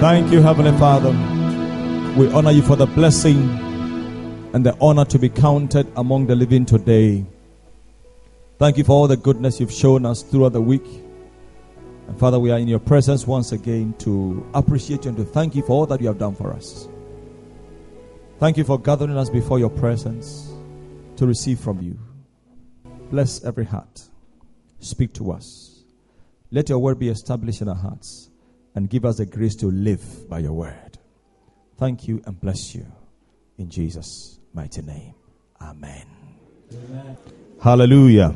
Thank you, Heavenly Father. We honor you for the blessing and the honor to be counted among the living today. Thank you for all the goodness you've shown us throughout the week. And Father, we are in your presence once again to appreciate you and to thank you for all that you have done for us. Thank you for gathering us before your presence to receive from you. Bless every heart. Speak to us. Let your word be established in our hearts and give us the grace to live by your word. Thank you and bless you. In Jesus' mighty name. Amen. Amen. Hallelujah.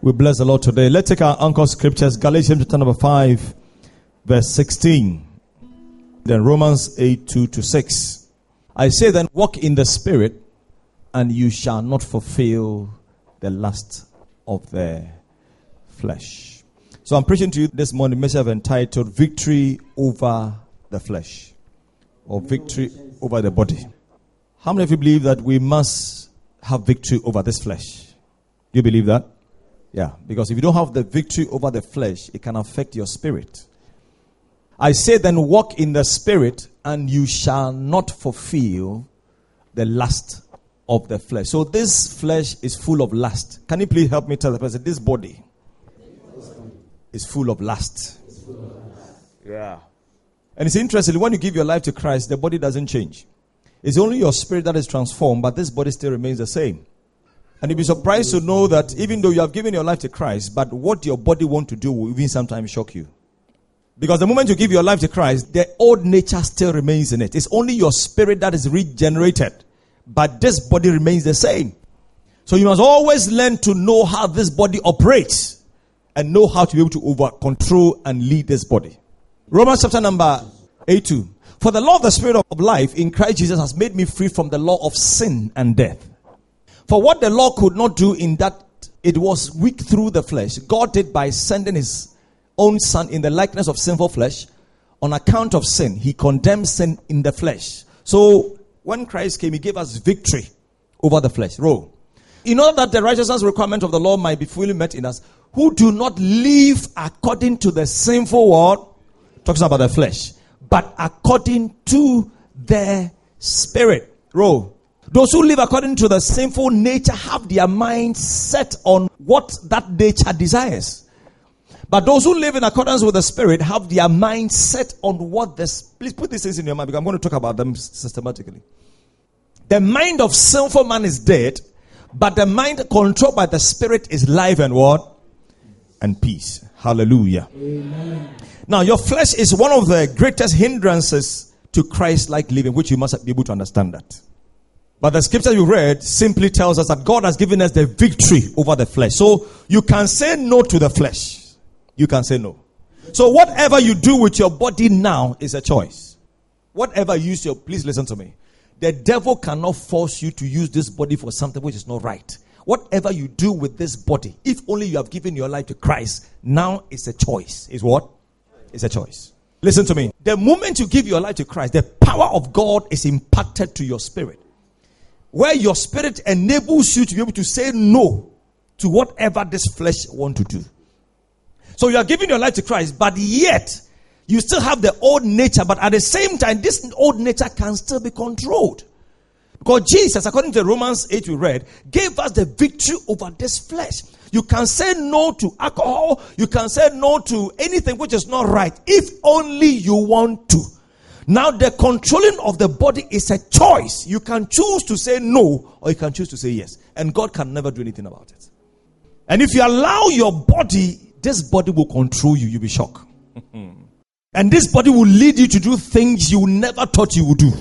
We bless the Lord today. Let's take our anchor scriptures Galatians chapter number 5, verse 16. Then Romans 8 2 to 6. I say then, walk in the spirit, and you shall not fulfill the lust of the flesh. So I'm preaching to you this morning, message entitled Victory Over the Flesh or Victory Over the Body. How many of you believe that we must have victory over this flesh? Do you believe that? Yeah, because if you don't have the victory over the flesh, it can affect your spirit. I say then, walk in the spirit, and you shall not fulfill the lust of the flesh. So this flesh is full of lust. Can you please help me tell the person this body is full of lust? Yeah. And it's interesting when you give your life to Christ, the body doesn't change. It's only your spirit that is transformed, but this body still remains the same. And you'll be surprised to know that even though you have given your life to Christ, but what your body want to do will even sometimes shock you. Because the moment you give your life to Christ, the old nature still remains in it. It's only your spirit that is regenerated, but this body remains the same. So you must always learn to know how this body operates and know how to be able to over control and lead this body. Romans chapter number 8 2. For the law of the spirit of life in Christ Jesus has made me free from the law of sin and death. For what the law could not do in that it was weak through the flesh, God did by sending his own son in the likeness of sinful flesh on account of sin. He condemned sin in the flesh. So when Christ came, he gave us victory over the flesh. Row. In order that the righteousness requirement of the law might be fully met in us, who do not live according to the sinful world, talks about the flesh, but according to the spirit. Row. Those who live according to the sinful nature have their mind set on what that nature desires. But those who live in accordance with the Spirit have their mind set on what the. Please put these things in your mind because I'm going to talk about them systematically. The mind of sinful man is dead, but the mind controlled by the Spirit is life and what? And peace. Hallelujah. Amen. Now, your flesh is one of the greatest hindrances to Christ like living, which you must be able to understand that. But the scripture you read simply tells us that God has given us the victory over the flesh. So you can say no to the flesh. You can say no. So whatever you do with your body now is a choice. Whatever you use your, please listen to me. The devil cannot force you to use this body for something which is not right. Whatever you do with this body, if only you have given your life to Christ, now it's a choice. Is what? It's a choice. Listen to me. The moment you give your life to Christ, the power of God is impacted to your spirit where your spirit enables you to be able to say no to whatever this flesh want to do. So you are giving your life to Christ, but yet you still have the old nature, but at the same time, this old nature can still be controlled. Because Jesus, according to Romans 8 we read, gave us the victory over this flesh. You can say no to alcohol, you can say no to anything which is not right, if only you want to. Now, the controlling of the body is a choice. You can choose to say no or you can choose to say yes. And God can never do anything about it. And if you allow your body, this body will control you. You'll be shocked. and this body will lead you to do things you never thought you would do.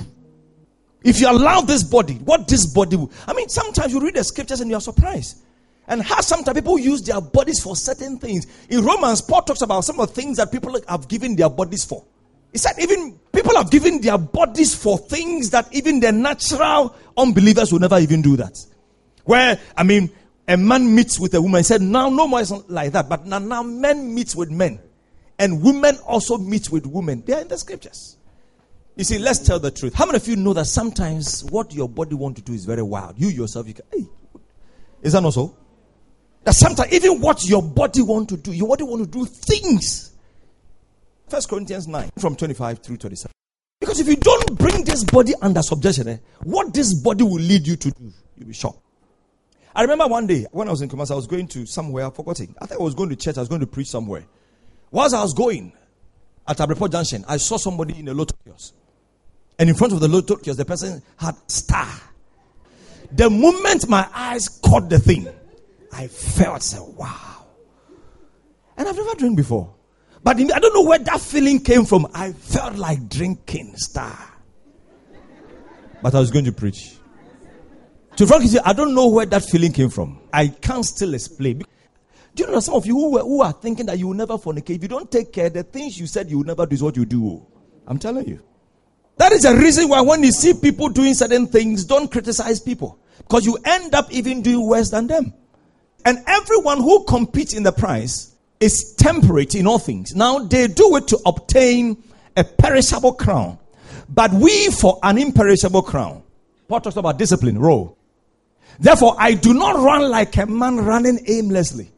If you allow this body, what this body will. I mean, sometimes you read the scriptures and you're surprised. And how sometimes people use their bodies for certain things. In Romans, Paul talks about some of the things that people have given their bodies for. He said, even people have given their bodies for things that even the natural unbelievers will never even do that. Where, I mean, a man meets with a woman. He said, now no more is like that. But now, now men meet with men. And women also meet with women. They are in the scriptures. You see, let's tell the truth. How many of you know that sometimes what your body want to do is very wild? You yourself, you can, hey, is that not so? That sometimes even what your body want to do, your body want to do things First Corinthians 9 from 25 through 27. Because if you don't bring this body under subjection, eh, what this body will lead you to do, you'll be shocked. I remember one day when I was in Kumasi, I was going to somewhere, I forgot it. I think I was going to church, I was going to preach somewhere. Whilst I was going at Abrepo Junction, I saw somebody in a kiosk. And in front of the kiosk, the person had star. The moment my eyes caught the thing, I felt, so, wow. And I've never drank before. But I don't know where that feeling came from. I felt like drinking star. But I was going to preach. To frankly I don't know where that feeling came from. I can't still explain. Do you know some of you who, who are thinking that you will never fornicate? If you don't take care, the things you said you will never do is what you do. I'm telling you. That is the reason why when you see people doing certain things, don't criticize people. Because you end up even doing worse than them. And everyone who competes in the prize is temperate in all things. Now they do it to obtain a perishable crown, but we for an imperishable crown. Paul talks about discipline, role. Therefore, I do not run like a man running aimlessly.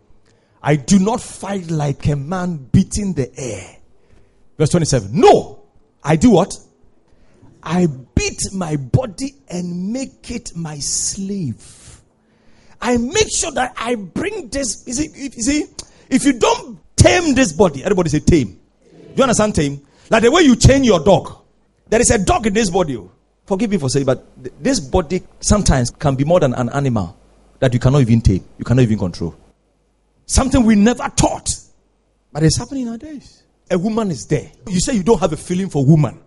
I do not fight like a man beating the air. Verse 27. No, I do what? I beat my body and make it my slave. I make sure that I bring this. You see, you see, if you don't tame this body, everybody say tame. Do you understand tame? Like the way you chain your dog. There is a dog in this body. Oh. Forgive me for saying, but this body sometimes can be more than an animal that you cannot even tame, you cannot even control. Something we never taught, but it's happening nowadays. A woman is there. You say you don't have a feeling for woman,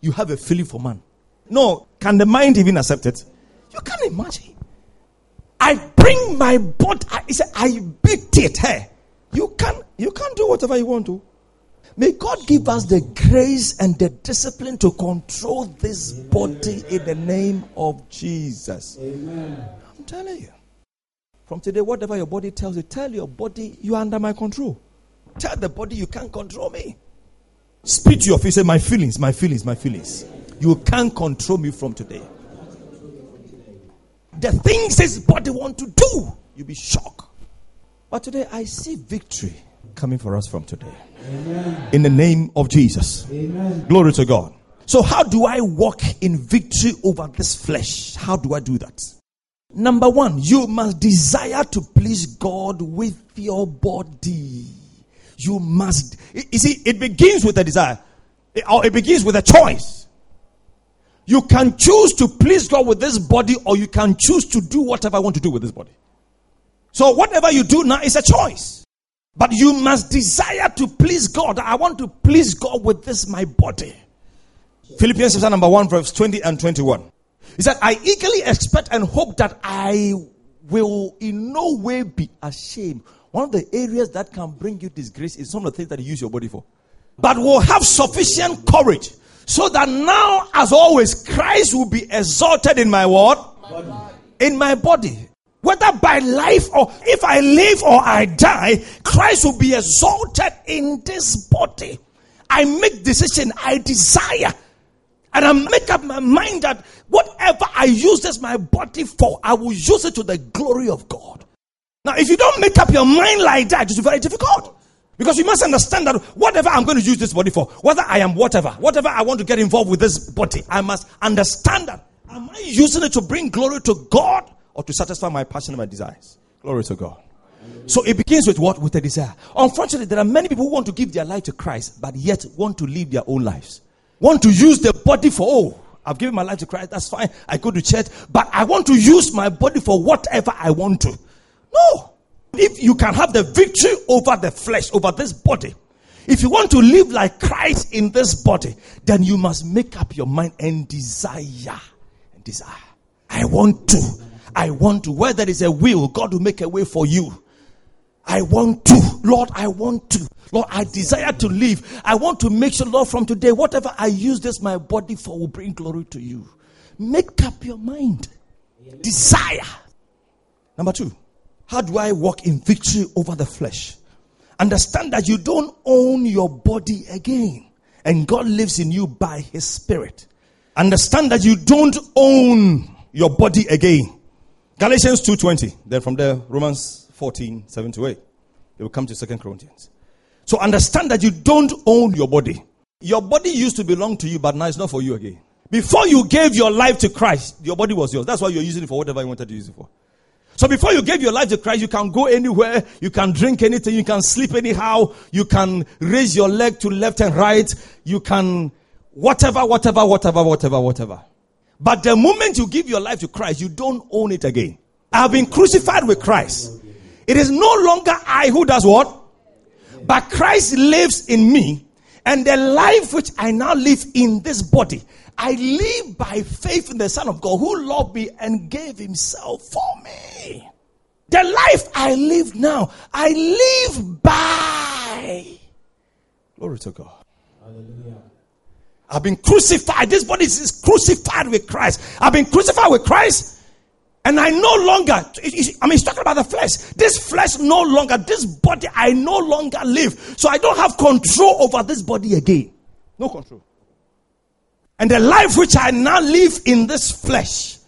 you have a feeling for man. No, can the mind even accept it? You can't imagine. I bring my body. I, I beat it. Hey, you can you can't do whatever you want to. May God give us the grace and the discipline to control this body in the name of Jesus. Amen. I'm telling you. From today, whatever your body tells you, tell your body you are under my control. Tell the body you can't control me. Speak to your face, say, My feelings, my feelings, my feelings. You can't control me from today. The things his body want to do, you'll be shocked. But today I see victory coming for us from today. Amen. In the name of Jesus. Amen. Glory to God. So, how do I walk in victory over this flesh? How do I do that? Number one, you must desire to please God with your body. You must. You see, it begins with a desire, or it begins with a choice. You can choose to please God with this body, or you can choose to do whatever I want to do with this body. So, whatever you do now is a choice. But you must desire to please God. I want to please God with this, my body. Philippians chapter number 1, verse 20 and 21. He said, I eagerly expect and hope that I will in no way be ashamed. One of the areas that can bring you disgrace is some of the things that you use your body for. But will have sufficient courage so that now, as always, Christ will be exalted in my what? My in my body. Whether by life or if I live or I die, Christ will be exalted in this body. I make decision, I desire, and I make up my mind that whatever I use this my body for, I will use it to the glory of God. Now, if you don't make up your mind like that, it's very difficult. Because you must understand that whatever I'm going to use this body for, whether I am whatever, whatever I want to get involved with this body, I must understand that. Am I using it to bring glory to God or to satisfy my passion and my desires. Glory to God. So it begins with what? With a desire. Unfortunately, there are many people who want to give their life to Christ, but yet want to live their own lives. Want to use their body for, oh, I've given my life to Christ, that's fine. I go to church, but I want to use my body for whatever I want to. No. If you can have the victory over the flesh, over this body, if you want to live like Christ in this body, then you must make up your mind and desire. And desire. I want to I want to. Where there is a will, God will make a way for you. I want to. Lord, I want to. Lord, I desire to live. I want to make sure, Lord, from today, whatever I use this my body for will bring glory to you. Make up your mind. Desire. Number two, how do I walk in victory over the flesh? Understand that you don't own your body again, and God lives in you by His Spirit. Understand that you don't own your body again. Galatians 2.20. Then from there, Romans 14, 7 to 8. They will come to Second Corinthians. So understand that you don't own your body. Your body used to belong to you, but now it's not for you again. Before you gave your life to Christ, your body was yours. That's why you're using it for whatever you wanted to use it for. So before you gave your life to Christ, you can go anywhere, you can drink anything, you can sleep anyhow, you can raise your leg to left and right, you can whatever, whatever, whatever, whatever, whatever. But the moment you give your life to Christ, you don't own it again. I have been crucified with Christ. It is no longer I who does what? But Christ lives in me, and the life which I now live in this body, I live by faith in the Son of God who loved me and gave himself for me. The life I live now, I live by. Glory to God. Hallelujah. I've been crucified. This body is crucified with Christ. I've been crucified with Christ. And I no longer, I mean, he's talking about the flesh. This flesh no longer, this body, I no longer live. So I don't have control over this body again. No control. And the life which I now live in this flesh,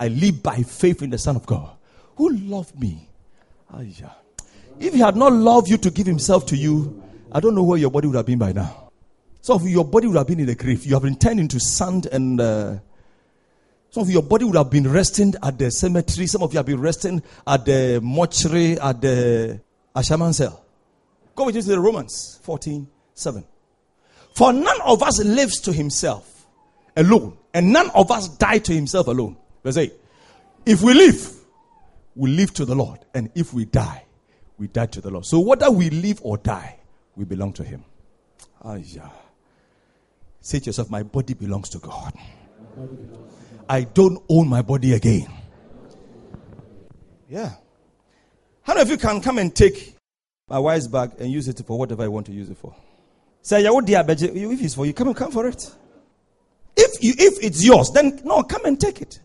I live by faith in the Son of God who loved me. If he had not loved you to give himself to you, I don't know where your body would have been by now. So your body would have been in the grave. You have been turned into sand and uh, some of your body would have been resting at the cemetery. Some of you have been resting at the mortuary, at the Ashaman cell. Go with me to the Romans 14 7. For none of us lives to himself alone, and none of us die to himself alone. Verse 8. If we live, we live to the Lord, and if we die, we die to the Lord. So whether we live or die, we belong to him. Ah, yeah. Say to yourself, My body belongs to God. I don't own my body again. Yeah. How many of you can come and take my wife's bag and use it for whatever I want to use it for? Say, yeah, what dear, if it's for you, come and come for it. If you, if it's yours, then no, come and take it.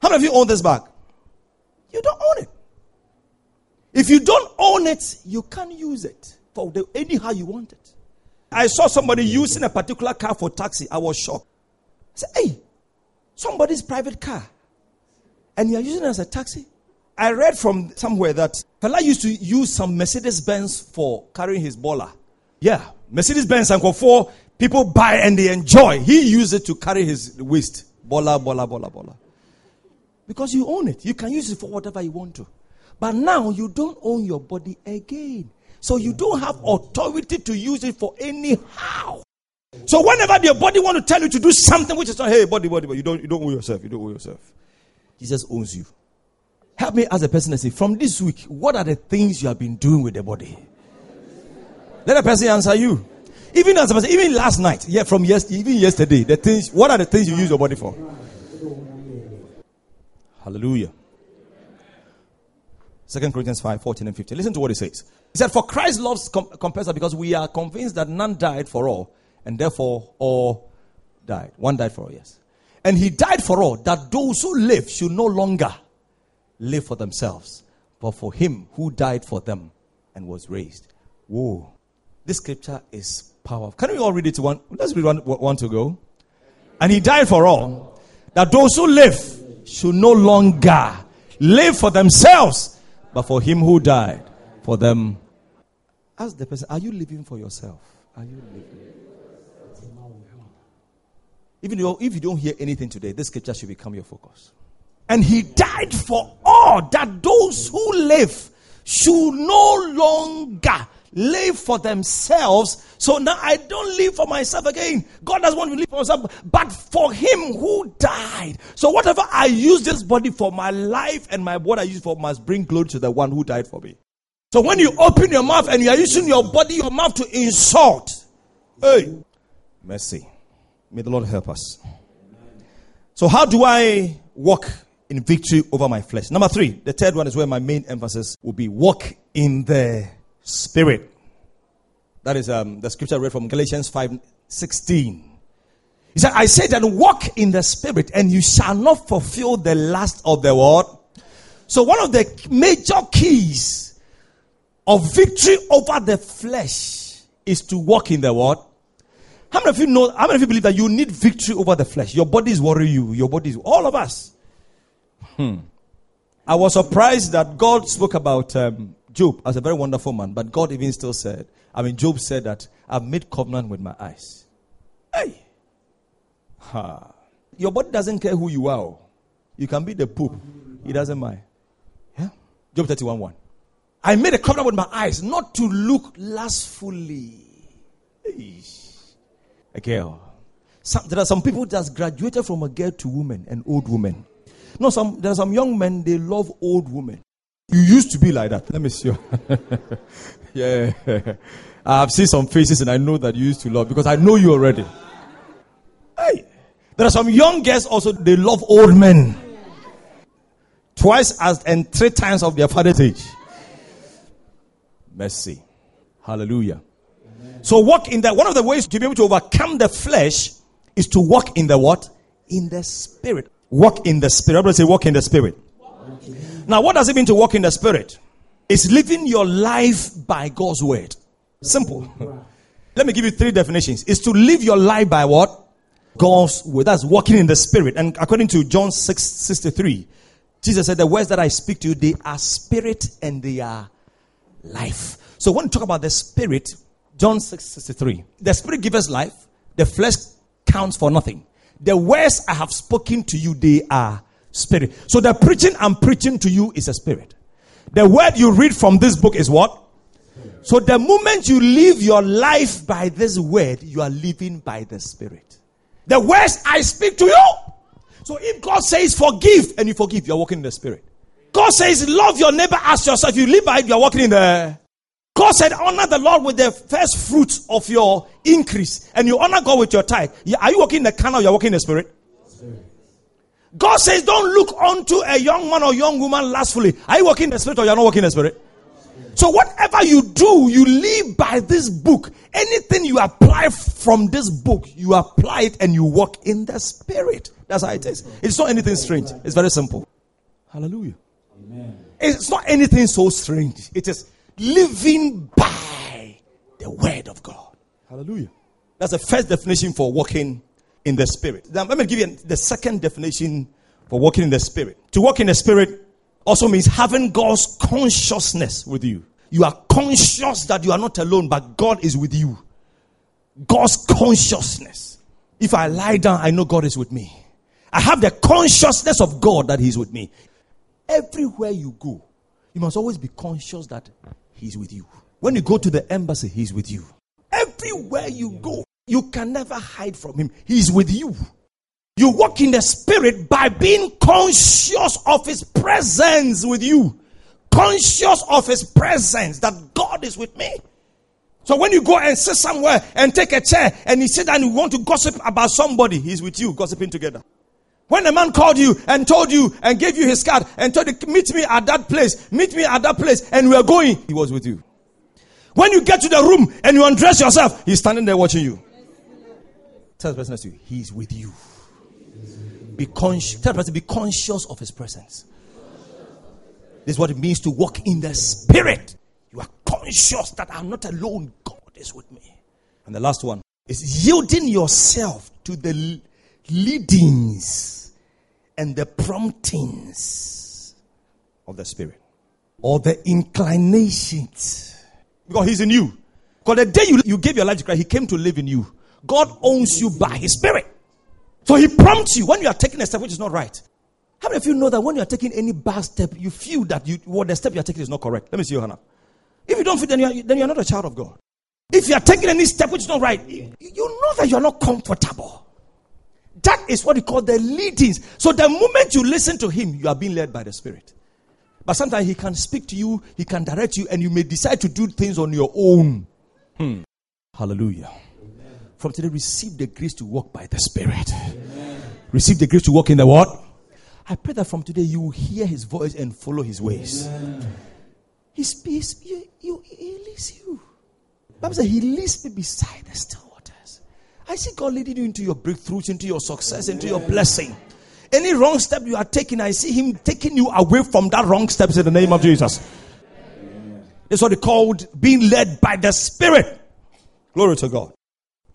How many of you own this bag? You don't own it. If you don't own it, you can't use it for the, anyhow you want it. I saw somebody using a particular car for taxi. I was shocked. I said, hey, somebody's private car. And you're using it as a taxi? I read from somewhere that fella used to use some Mercedes Benz for carrying his bola. Yeah, Mercedes Benz and for People buy and they enjoy. He used it to carry his waste. Bola, bola, bola, bola. Because you own it. You can use it for whatever you want to. But now you don't own your body again. So you don't have authority to use it for anyhow. So whenever your body want to tell you to do something which is not, hey, body, body, body, you don't, you don't own yourself. You don't own yourself. Jesus owns you. Help me as a person and say, from this week, what are the things you have been doing with the body? Let a person answer you. Even as I even last night, yeah, from yes, even yesterday, the things. What are the things you use your body for? Hallelujah. Second Corinthians 5, 14 and 15. Listen to what he says. He said, For Christ loves com- compels us because we are convinced that none died for all, and therefore all died. One died for all, yes. And he died for all, that those who live should no longer live for themselves, but for him who died for them and was raised. Whoa. This scripture is powerful. Can we all read it to one? Let's read one, one to go. And he died for all, that those who live should no longer live for themselves, but for him who died for them. Ask the person, are you living for yourself? Are you living? Even if you don't hear anything today, this scripture should become your focus. And he died for all that those who live should no longer live for themselves. So now I don't live for myself again. God doesn't want me to live for myself, but for Him who died. So whatever I use this body for, my life and my what I use for must bring glory to the one who died for me. So when you open your mouth and you are using your body, your mouth to insult, hey, mercy. May the Lord help us. So how do I walk in victory over my flesh? Number three, the third one is where my main emphasis will be walk in the spirit. That is um, the scripture I read from Galatians 5 16. He said, I say that walk in the spirit and you shall not fulfill the lust of the world. So, one of the major keys of victory over the flesh is to walk in the word. How many of you know, how many of you believe that you need victory over the flesh? Your body is worrying you. Your body is, all of us. Hmm. I was surprised that God spoke about um, Job as a very wonderful man, but God even still said, I mean, Job said that I've made covenant with my eyes. Hey! Ha. Your body doesn't care who you are. Oh. You can be the Pope. He doesn't mind. Yeah? Job 31 1. I made a covenant with my eyes not to look lustfully. A girl. Some, there are some people that graduated from a girl to woman, an old woman. No, some there are some young men they love old women. You used to be like that. Let me see. yeah, I've seen some faces and I know that you used to love because I know you already. Hey, there are some young girls also they love old men. Twice as and three times of their father's age. Mercy. Hallelujah. So walk in that. One of the ways to be able to overcome the flesh is to walk in the what? In the spirit. Walk in the spirit. Everybody say walk in the spirit. Now, what does it mean to walk in the spirit? It's living your life by God's word. Simple. Let me give you three definitions. It's to live your life by what? God's word. That's walking in the spirit. And according to John 6 63, Jesus said, The words that I speak to you, they are spirit and they are life. So when we talk about the spirit, John 6 63, the spirit gives life, the flesh counts for nothing. The words I have spoken to you, they are spirit. So the preaching I'm preaching to you is a spirit. The word you read from this book is what? So the moment you live your life by this word, you are living by the spirit. The words I speak to you. So if God says forgive and you forgive, you're walking in the spirit. God says love your neighbor as yourself. You live by it, you're walking in the God said, honor the Lord with the first fruits of your increase. And you honor God with your tithe. Are you walking in the carnal you're walking in the spirit? God says, don't look unto a young man or young woman lustfully. Are you walking in the spirit or you're not walking in the spirit? So whatever you do, you live by this book. Anything you apply from this book, you apply it and you walk in the spirit. That's how it is. It's not anything strange. It's very simple. Hallelujah. Amen. It's not anything so strange. It is living by the word of God. Hallelujah. That's the first definition for walking in the spirit. Now, let me give you the second definition for walking in the spirit. To walk in the spirit also means having God's consciousness with you. You are conscious that you are not alone, but God is with you. God's consciousness. If I lie down, I know God is with me. I have the consciousness of God that He's with me. Everywhere you go, you must always be conscious that He's with you. When you go to the embassy, He's with you. Everywhere you go, you can never hide from Him. He's with you. You walk in the Spirit by being conscious of His presence with you. Conscious of His presence that God is with me. So when you go and sit somewhere and take a chair and you sit and you want to gossip about somebody, He's with you, gossiping together. When a man called you and told you and gave you his card and told you, meet me at that place, meet me at that place, and we are going, he was with you. When you get to the room and you undress yourself, he's standing there watching you. Tell the person next to you, he's with you. Be conscious. Tell the person, be conscious of his presence. This is what it means to walk in the spirit. You are conscious that I'm not alone. God is with me. And the last one is yielding yourself to the leadings and the promptings of the Spirit or the inclinations. Because He's in you. Because the day you, you gave your life to Christ, He came to live in you. God owns you by His Spirit. So He prompts you when you are taking a step which is not right. How many of you know that when you are taking any bad step, you feel that you, what the step you are taking is not correct? Let me see your hand up. If you don't feel, then you are, then you are not a child of God. If you are taking any step which is not right, you, you know that you are not comfortable. That is what we call the leadings. So the moment you listen to him, you are being led by the Spirit. But sometimes he can speak to you, he can direct you, and you may decide to do things on your own. Hmm. Hallelujah. Amen. From today, receive the grace to walk by the Spirit. Amen. Receive the grace to walk in the what? I pray that from today you will hear his voice and follow his ways. Amen. His peace, you, you, he leads you. Bible says he leads me beside the still I see God leading you into your breakthroughs, into your success, into your blessing. Any wrong step you are taking, I see Him taking you away from that wrong steps in the name of Jesus. That's what they called being led by the Spirit. Glory to God.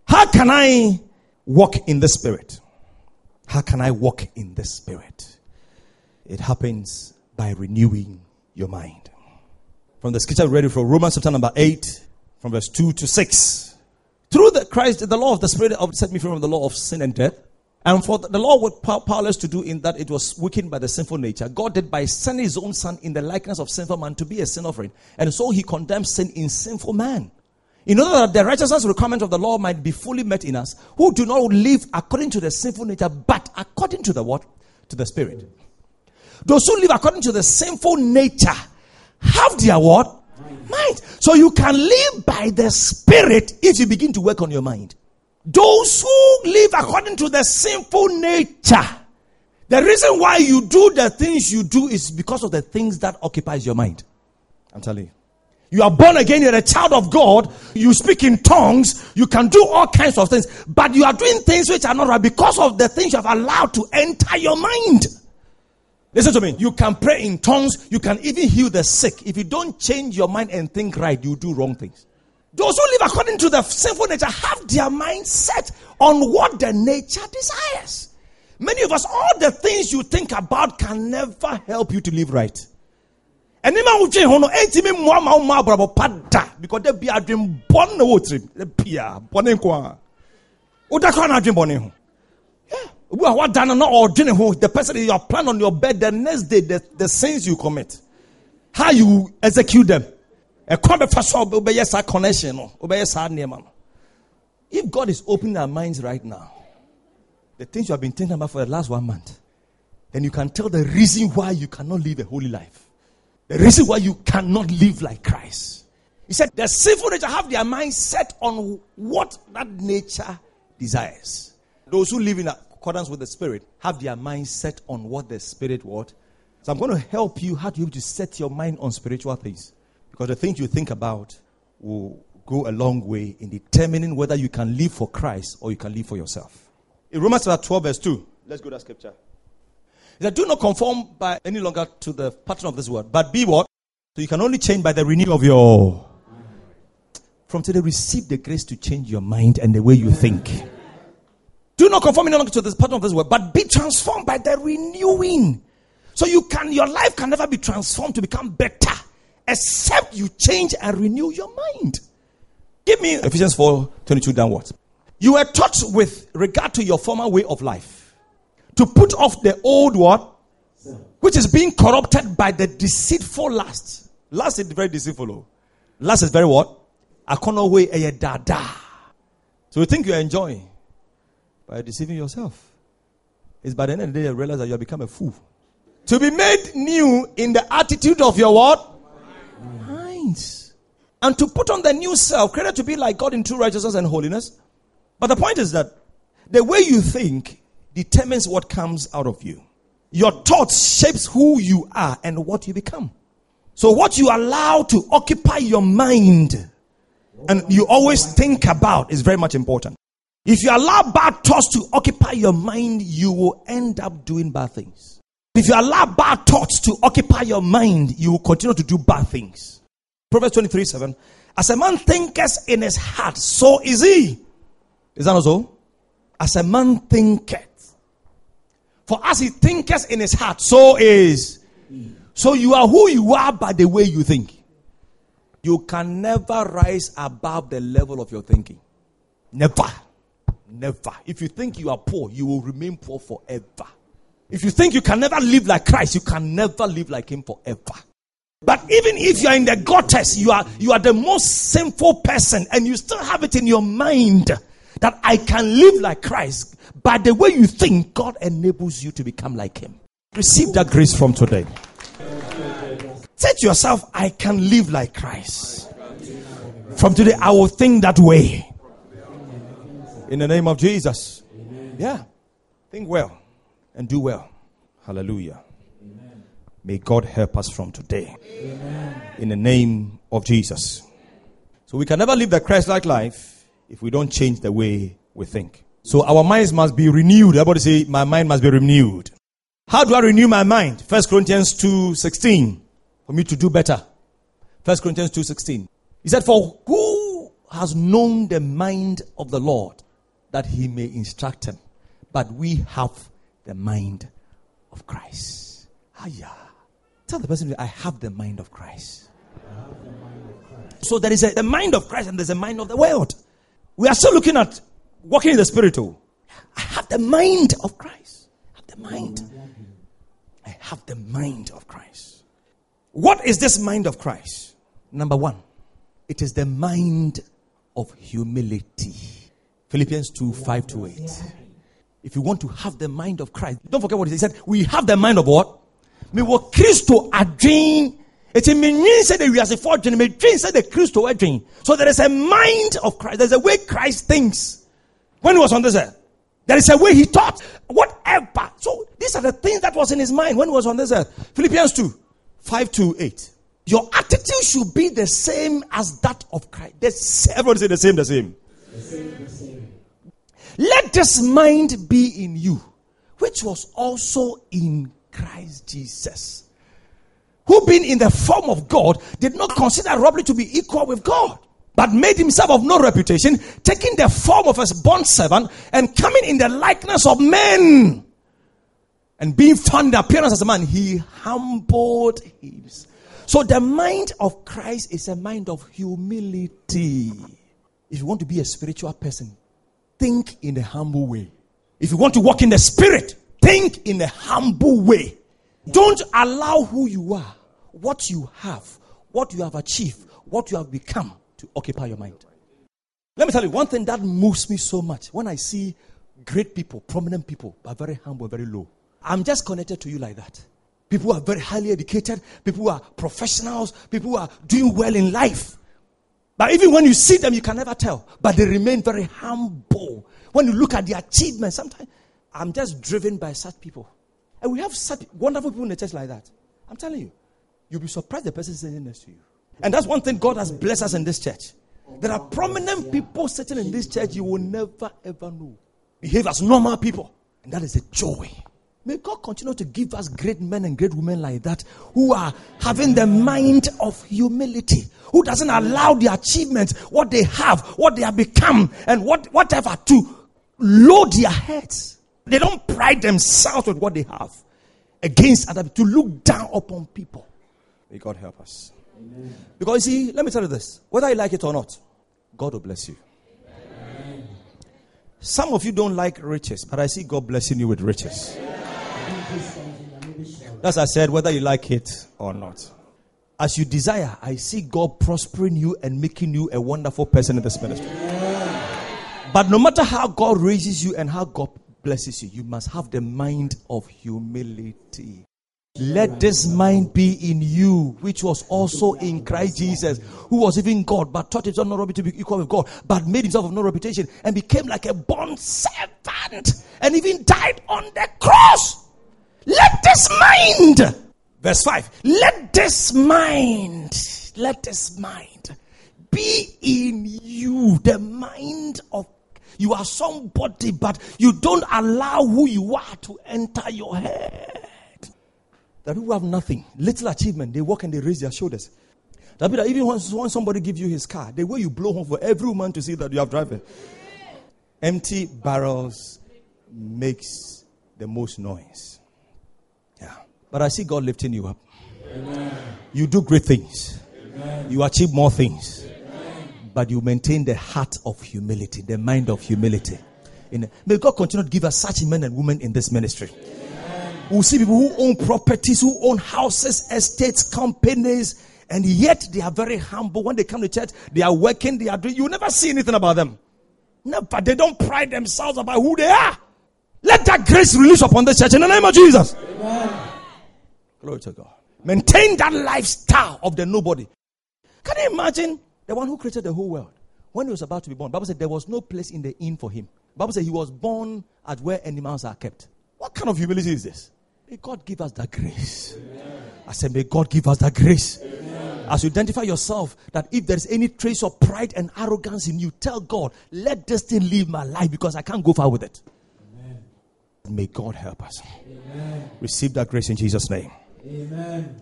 How can I walk in the Spirit? How can I walk in the Spirit? It happens by renewing your mind. From the scripture ready for Romans chapter number 8, from verse 2 to 6. Through the Christ, the law of the Spirit set me free from the law of sin and death. And for the law was powerless to do in that it was weakened by the sinful nature. God did by sending his own son in the likeness of sinful man to be a sin offering. And so he condemned sin in sinful man. In order that the righteousness requirement of the law might be fully met in us, who do not live according to the sinful nature, but according to the what? To the spirit. Those who live according to the sinful nature have their what? Mind. So you can live by the spirit if you begin to work on your mind. Those who live according to the sinful nature. The reason why you do the things you do is because of the things that occupies your mind. I'm telling you. You are born again, you're a child of God, you speak in tongues, you can do all kinds of things, but you are doing things which are not right because of the things you have allowed to enter your mind. Listen to me. You can pray in tongues, you can even heal the sick. If you don't change your mind and think right, you do wrong things. Those who live according to the sinful nature have their mind set on what the nature desires. Many of us, all the things you think about can never help you to live right. Because bɔne nko a adwen bɔne ho obi a wada no na ɔdwene ho the person you are plan on your bed the next day the, the sins you commit how you execute them a connection if God is opening our minds right now the things you have been thinking about for the last one month then you can tell the reason why you cannot live a holy life the reason why you cannot live like Christ. He said, the sinful nature have their mind set on what that nature desires. Those who live in accordance with the Spirit have their mind set on what the Spirit what. So I'm going to help you how to be able to set your mind on spiritual things. Because the things you think about will go a long way in determining whether you can live for Christ or you can live for yourself. In Romans chapter 12, verse 2, let's go to that scripture. He said, Do not conform by any longer to the pattern of this world, but be what? So you can only change by the renewal of your. From today, receive the grace to change your mind and the way you think. Do not conform any longer to the pattern of this world, but be transformed by the renewing. So you can, your life can never be transformed to become better except you change and renew your mind. Give me Ephesians 4 22 downwards. You were taught with regard to your former way of life to put off the old what? Which is being corrupted by the deceitful lust. Lust is very deceitful. Oh. Lust is very what? Akono way dada. So you think you're enjoying by deceiving yourself. It's by the end of the day you realize that you have become a fool. To be made new in the attitude of your what? Minds. And to put on the new self, created to be like God in true righteousness and holiness. But the point is that the way you think determines what comes out of you. Your thoughts shapes who you are and what you become. So what you allow to occupy your mind and you always think about is very much important. If you allow bad thoughts to occupy your mind, you will end up doing bad things. If you allow bad thoughts to occupy your mind, you will continue to do bad things. Proverbs 23 7. As a man thinketh in his heart, so is he. Is that also? As a man thinketh. For as he thinketh in his heart, so is. So you are who you are by the way you think. You can never rise above the level of your thinking. Never. Never. If you think you are poor, you will remain poor forever. If you think you can never live like Christ, you can never live like him forever. But even if you are in the gutters, you are you are the most sinful person and you still have it in your mind that I can live like Christ. By the way you think, God enables you to become like Him. Receive that grace from today. Say to yourself, I can live like Christ. From today, I will think that way. In the name of Jesus. Yeah. Think well and do well. Hallelujah. May God help us from today. In the name of Jesus. So we can never live the Christ like life if we don't change the way we think. So our minds must be renewed. Everybody say, my mind must be renewed. How do I renew my mind? First Corinthians 2.16. For me to do better. First Corinthians 2.16. He said, for who has known the mind of the Lord that he may instruct him? But we have the mind of Christ. Yeah. Tell the person, I have the mind of Christ. So there is a, mind of Christ and there's a mind of the world. We are still looking at walking in the spiritual. Oh. I have the mind of Christ. I have the mind. I have the mind of Christ. What is this mind of Christ? Number one, it is the mind of humility. Philippians 2 5 to 8. If you want to have the mind of Christ, don't forget what he said. We have the mind of what? Me what Christo adwin. It's a meaning said that we as a fortune, me dream said the Christo adwin. So there is a mind of Christ. There's a way Christ thinks. When he was on this earth, there is a way he thought. Whatever. So these are the things that was in his mind when he was on this earth. Philippians 2 5 to 8. Your attitude should be the same as that of Christ. The, everyone say the same. The same, the same. Let this mind be in you, which was also in Christ Jesus, who being in the form of God did not consider robbery to be equal with God, but made himself of no reputation, taking the form of a bond servant and coming in the likeness of men. And being found in appearance as a man, he humbled himself. So the mind of Christ is a mind of humility. If you want to be a spiritual person, think in a humble way. If you want to walk in the spirit, think in a humble way. Don't allow who you are, what you have, what you have achieved, what you have become to occupy your mind. Let me tell you one thing that moves me so much when I see great people, prominent people, but very humble, very low. I'm just connected to you like that. People who are very highly educated, people who are professionals, people who are doing well in life. But even when you see them, you can never tell. But they remain very humble. When you look at the achievements, sometimes I'm just driven by such people. And we have such wonderful people in the church like that. I'm telling you, you'll be surprised the person sitting next to you. And that's one thing God has blessed us in this church. There are prominent people sitting in this church you will never ever know. Behave as normal people. And that is a joy. May God continue to give us great men and great women like that who are having the mind of humility, who doesn't allow the achievements, what they have, what they have become, and what, whatever to load their heads. They don't pride themselves with what they have against other to look down upon people. May God help us. Amen. Because see, let me tell you this whether you like it or not, God will bless you. Amen. Some of you don't like riches, but I see God blessing you with riches. Amen. As I said, whether you like it or not. As you desire, I see God prospering you and making you a wonderful person in this ministry. But no matter how God raises you and how God blesses you, you must have the mind of humility. Let this mind be in you, which was also in Christ Jesus, who was even God, but taught himself not to be equal with God, but made himself of no reputation and became like a bond servant and even died on the cross. Let this mind, verse 5, let this mind, let this mind be in you, the mind of you are somebody, but you don't allow who you are to enter your head. That people have nothing, little achievement, they walk and they raise their shoulders. That that even when, when somebody gives you his car, the way you blow home for every woman to see that you have driven. Empty barrels makes the most noise. But I see God lifting you up. Amen. You do great things. Amen. You achieve more things. Amen. But you maintain the heart of humility, the mind of humility. In, may God continue to give us such men and women in this ministry. We'll see people who own properties, who own houses, estates, companies, and yet they are very humble. When they come to church, they are working, they are doing, you never see anything about them. Never. They don't pride themselves about who they are. Let that grace release upon the church in the name of Jesus. Amen. Glory to God. Maintain that lifestyle of the nobody. Can you imagine the one who created the whole world? When he was about to be born, Bible said there was no place in the inn for him. Bible said he was born at where animals are kept. What kind of humility is this? May God give us that grace. Amen. I said, May God give us that grace. Amen. As you identify yourself, that if there is any trace of pride and arrogance in you, tell God, let this thing live my life because I can't go far with it. Amen. May God help us. Receive that grace in Jesus' name. Amen.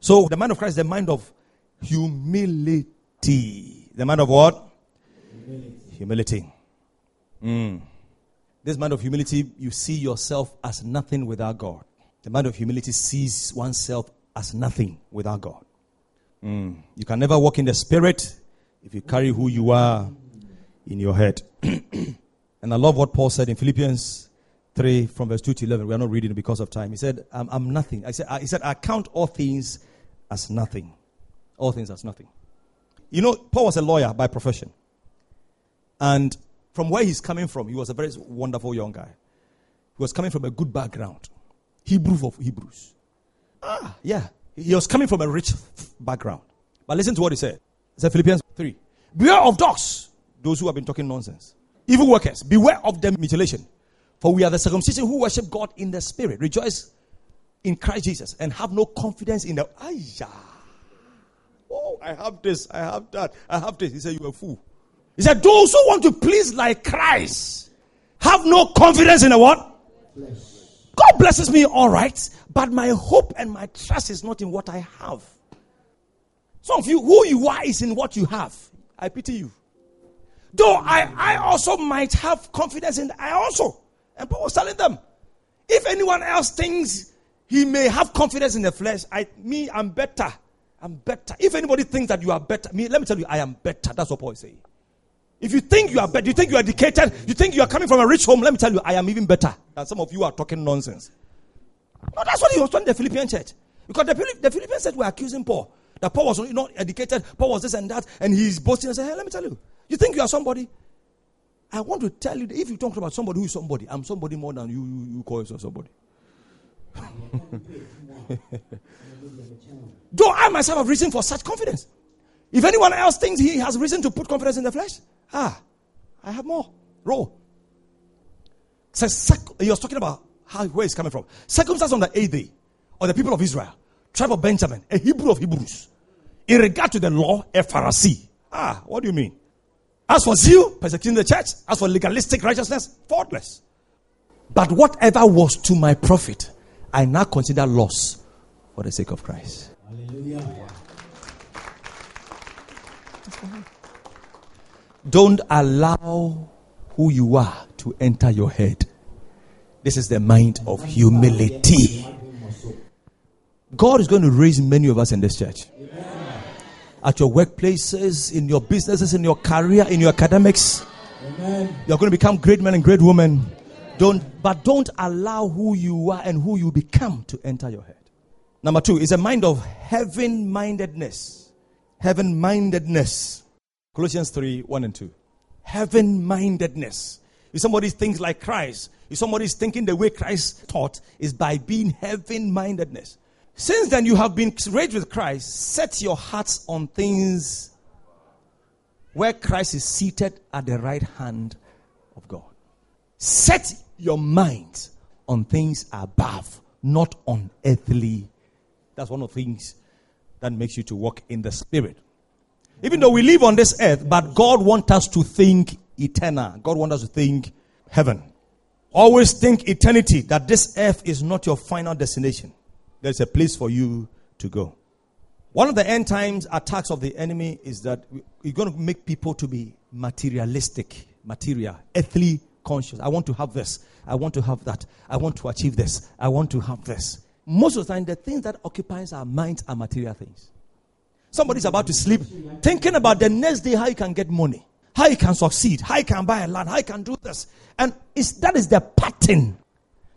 So the mind of Christ, the mind of humility. The mind of what? Humility. humility. Mm. This mind of humility, you see yourself as nothing without God. The mind of humility sees oneself as nothing without God. Mm. You can never walk in the spirit if you carry who you are in your head. and I love what Paul said in Philippians 3 from verse 2 to 11. We are not reading because of time. He said, I'm, I'm nothing. I said, I, he said, I count all things as nothing. All things as nothing. You know, Paul was a lawyer by profession. And from where he's coming from, he was a very wonderful young guy. He was coming from a good background. Hebrew of Hebrews. Ah, yeah. He was coming from a rich background. But listen to what he said. He said, Philippians 3. Beware of dogs, those who have been talking nonsense. Evil workers, beware of their mutilation. For we are the circumcision who worship God in the spirit. Rejoice in Christ Jesus and have no confidence in the. Ayah. Oh, I have this, I have that, I have this. He said, You are a fool. He said, Those who want to please like Christ have no confidence in the what? God blesses me, all right, but my hope and my trust is not in what I have. Some of you, who you are is in what you have. I pity you. Though I, I also might have confidence in, I also. And Paul was telling them, if anyone else thinks he may have confidence in the flesh, I, me, I'm better. I'm better. If anybody thinks that you are better, me, let me tell you, I am better. That's what Paul is saying. If you think you are better, you think you are educated, you think you are coming from a rich home, let me tell you, I am even better. And some of you are talking nonsense. No, that's what he was telling the Philippian church. Because the, the Philippian church were accusing Paul. That Paul was not educated, Paul was this and that, and he's boasting and saying, Hey, let me tell you, you think you are somebody? I want to tell you that if you talk about somebody who is somebody, I'm somebody more than you, you, you call yourself somebody. Though I myself have reason for such confidence. If anyone else thinks he has reason to put confidence in the flesh, ah, I have more. Says, he was talking about how where he's coming from. Circumcised on the eighth day, or the people of Israel, tribe of Benjamin, a Hebrew of Hebrews. In regard to the law, a Pharisee. Ah, what do you mean? As for zeal, persecuting the church. As for legalistic righteousness, faultless. But whatever was to my profit, I now consider loss for the sake of Christ. Hallelujah. Don't allow who you are to enter your head. This is the mind of humility. God is going to raise many of us in this church at your workplaces, in your businesses, in your career, in your academics. Amen. You're going to become great men and great women. Don't, but don't allow who you are and who you become to enter your head. Number two is a mind of heaven mindedness. Heaven mindedness. Colossians 3 1 and 2. Heaven mindedness. If somebody thinks like Christ, if somebody is thinking the way Christ taught, is by being heaven mindedness. Since then you have been raised with Christ, set your hearts on things where Christ is seated at the right hand of God. Set your mind on things above, not on earthly. That's one of the things that makes you to walk in the spirit. Even though we live on this earth, but God wants us to think eternal. God wants us to think heaven. Always think eternity, that this earth is not your final destination there's a place for you to go. One of the end times attacks of the enemy is that you're going to make people to be materialistic, material, earthly conscious. I want to have this. I want to have that. I want to achieve this. I want to have this. Most of the time, the things that occupies our minds are material things. Somebody's about to sleep, thinking about the next day how you can get money, how you can succeed, how you can buy a land, how you can do this. And that is the pattern.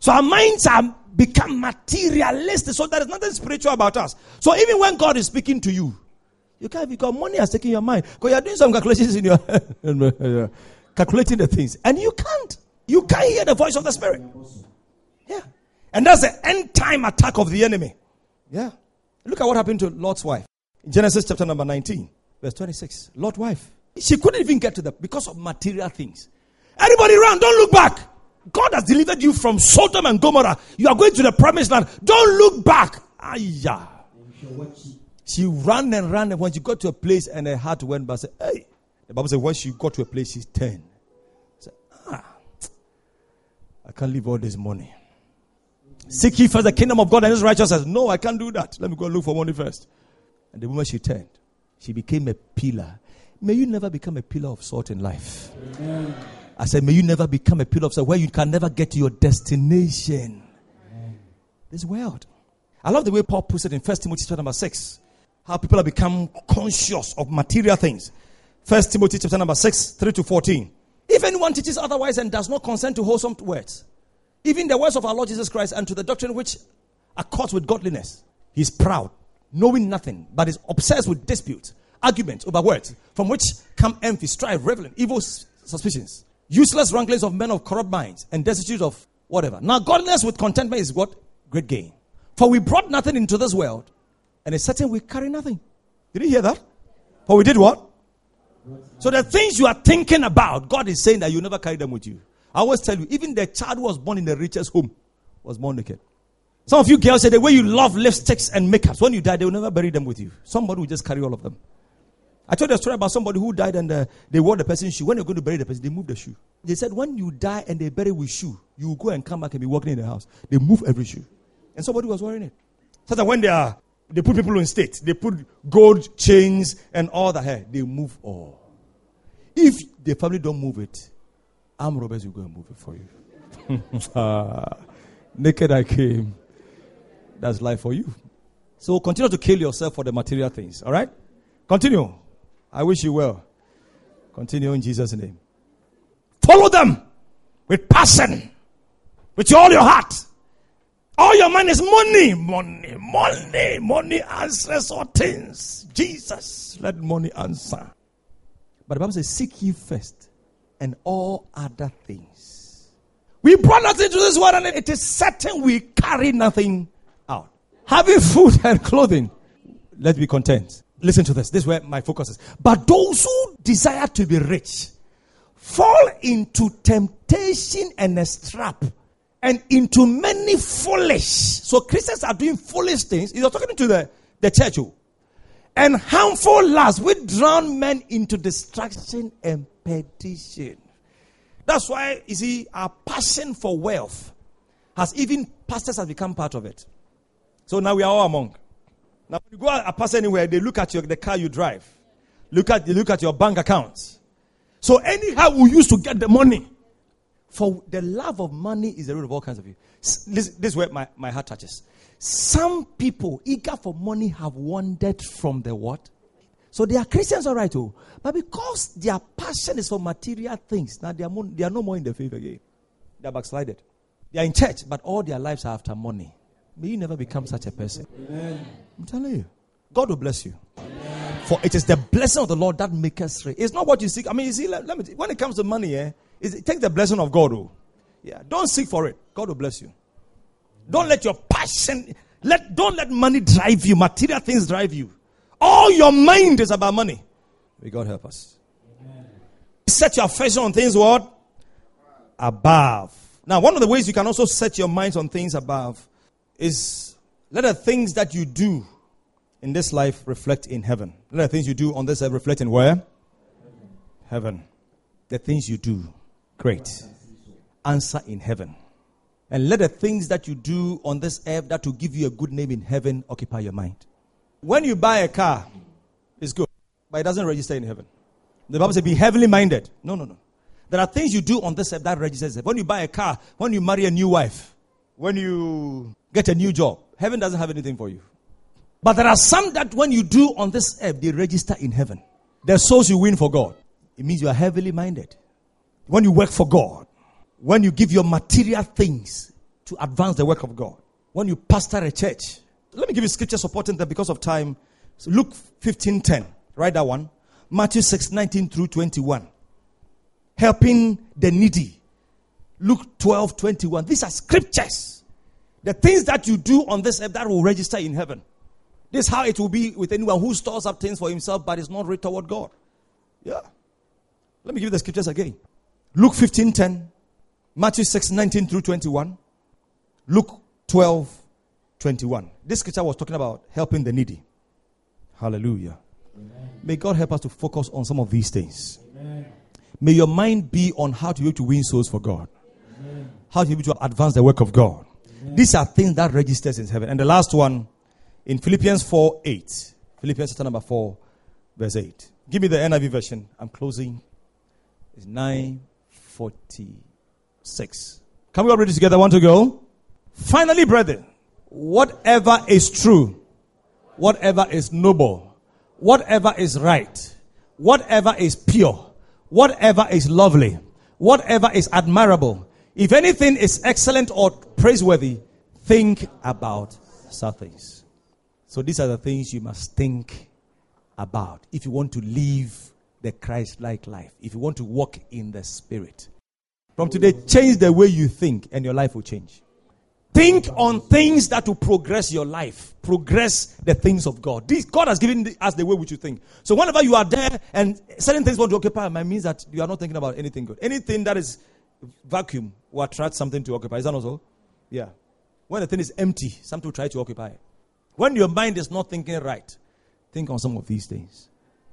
So our minds are become materialistic. So there is nothing spiritual about us. So even when God is speaking to you, you can't because money has taken your mind. Because you're doing some calculations in your head, calculating the things. And you can't. You can't hear the voice of the Spirit. Yeah. And that's the end time attack of the enemy. Yeah. Look at what happened to Lot's wife. In Genesis chapter number 19, verse 26. Lot's wife. She couldn't even get to the because of material things. Anybody around, don't look back. God has delivered you from Sodom and Gomorrah. You are going to the promised land. Don't look back. Ayah. She ran and ran, and when she got to a place and her heart went back, said, Hey. The Bible said, when she got to a place, she turned. Said, Ah, I can't leave all this money. Seek ye first the kingdom of God and his righteousness. No, I can't do that. Let me go look for money first. And the moment she turned, she became a pillar. May you never become a pillar of salt in life. Amen. I said, may you never become a pillar of salt where you can never get to your destination. Amen. This world. I love the way Paul puts it in 1 Timothy chapter number 6. how people have become conscious of material things. First Timothy chapter number 6, 3 to 14. If anyone teaches otherwise and does not consent to wholesome words, even the words of our Lord Jesus Christ and to the doctrine which accords with godliness, he is proud, knowing nothing, but is obsessed with disputes, arguments over words, from which come envy, strife, reveling, evil suspicions, useless wranglings of men of corrupt minds, and destitute of whatever. Now, godliness with contentment is what? Great gain. For we brought nothing into this world, and it's certain we carry nothing. Did you hear that? For we did what? So the things you are thinking about, God is saying that you never carry them with you. I always tell you, even the child who was born in the richest home was born naked. Some of you girls say the way you love lipsticks and makeups, when you die, they will never bury them with you. Somebody will just carry all of them. I told you a story about somebody who died and uh, they wore the person's shoe. When they're going to bury the person, they move the shoe. They said, when you die and they bury with shoe, you go and come back and be walking in the house. They move every shoe. And somebody was wearing it. So that when they are, they put people in state, they put gold chains and all that hair, they move all. If the family don't move it, arm robbers will go and move it for you. Naked I came. That's life for you. So continue to kill yourself for the material things. All right? Continue. I wish you well. Continue in Jesus' name. Follow them with passion, with all your heart. All your mind is money, money, money, money answers all things. Jesus, let money answer. But the Bible says, Seek ye first and all other things. We brought nothing to this world, and it is certain we carry nothing out. Having food and clothing, let's be content. Listen to this. This is where my focus is. But those who desire to be rich fall into temptation and a trap and into many foolish. So Christians are doing foolish things. He's talking to the, the church. Oh and harmful lusts which drown men into destruction and perdition. That's why, you see, our passion for wealth has even pastors have become part of it. So now we are all among. Now, when you go out a pass anywhere, they look at your, the car you drive. Look at, they look at your bank accounts. So anyhow we used to get the money. For the love of money is the root of all kinds of you. This, this is where my, my heart touches. Some people eager for money have wandered from the what? So they are Christians, all right, too. But because their passion is for material things, now they are, they are no more in the faith again. They are backslided. They are in church, but all their lives are after money. May you never become such a person. Amen. I'm telling you. God will bless you. Amen. For it is the blessing of the Lord that makes us rich. It's not what you seek. I mean, you see, let, let me, when it comes to money, eh, take the blessing of God. Oh. Yeah, don't seek for it. God will bless you. Don't let your passion, let, don't let money drive you, material things drive you. All your mind is about money. May God help us. Amen. Set your affection on things what? Above. Now, one of the ways you can also set your minds on things above is let the things that you do in this life reflect in heaven. Let the things you do on this earth reflect in where? Heaven. The things you do, great. Answer in heaven. And let the things that you do on this earth that will give you a good name in heaven occupy your mind. When you buy a car, it's good, but it doesn't register in heaven. The Bible says, be heavenly minded. No, no, no. There are things you do on this earth that registers. When you buy a car, when you marry a new wife, when you get a new job, heaven doesn't have anything for you. But there are some that when you do on this earth, they register in heaven. The souls you win for God. It means you are heavily minded. When you work for God, when you give your material things to advance the work of God, when you pastor a church. Let me give you scripture supporting that because of time. So Luke 15 10. Write that one. Matthew 6 19 through 21. Helping the needy. Luke 12 21. These are scriptures. The things that you do on this earth that will register in heaven. This is how it will be with anyone who stores up things for himself but is not rich toward God. Yeah. Let me give you the scriptures again. Luke 15 10. Matthew 6, 19 through 21. Luke 12, 21. This scripture was talking about helping the needy. Hallelujah. Amen. May God help us to focus on some of these things. Amen. May your mind be on how to be able to win souls for God. Amen. How to be able to advance the work of God. These are things that registers in heaven. And the last one in Philippians 4, 8. Philippians chapter number 4, verse 8. Give me the NIV version. I'm closing. It's 940. 6. Can we all read it together? Want to go? Finally, brethren, whatever is true, whatever is noble, whatever is right, whatever is pure, whatever is lovely, whatever is admirable, if anything is excellent or praiseworthy, think about such things. So these are the things you must think about if you want to live the Christ like life, if you want to walk in the Spirit. From today, change the way you think, and your life will change. Think on things that will progress your life, progress the things of God. This, God has given us the way which you think. So whenever you are there and certain things want to occupy mind, means that you are not thinking about anything good. Anything that is vacuum will attract something to occupy. Is that also? Yeah. When the thing is empty, something will try to occupy. When your mind is not thinking right, think on some of these things.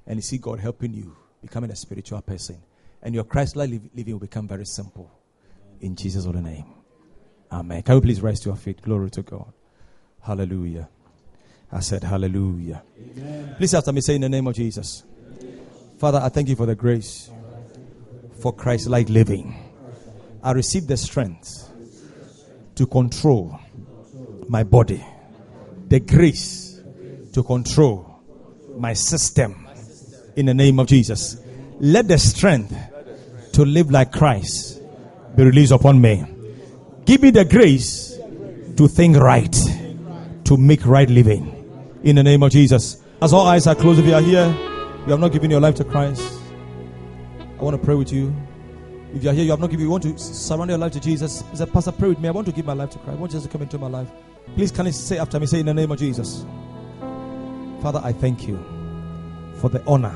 And you see God helping you becoming a spiritual person. And your Christ like living will become very simple. In Jesus' holy name. Amen. Can we please rise to our feet? Glory to God. Hallelujah. I said, Hallelujah. Amen. Please after me say in the name of Jesus. Father, I thank you for the grace for Christ like living. I receive the strength to control my body, the grace to control my system in the name of Jesus. Let the strength to live like Christ be released upon me. Give me the grace to think right, to make right living. In the name of Jesus. As all eyes are closed, if you are here, you have not given your life to Christ. I want to pray with you. If you are here, you have not given, you want to surrender your life to Jesus. Say, Pastor, pray with me. I want to give my life to Christ. I want Jesus to come into my life. Please, can you say after me? Say in the name of Jesus. Father, I thank you for the honor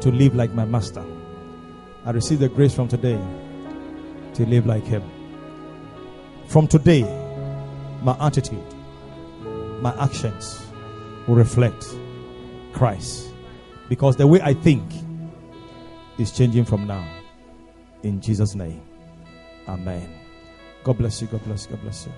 to live like my master. I receive the grace from today to live like him. From today, my attitude, my actions will reflect Christ. Because the way I think is changing from now. In Jesus' name. Amen. God bless you. God bless you. God bless you.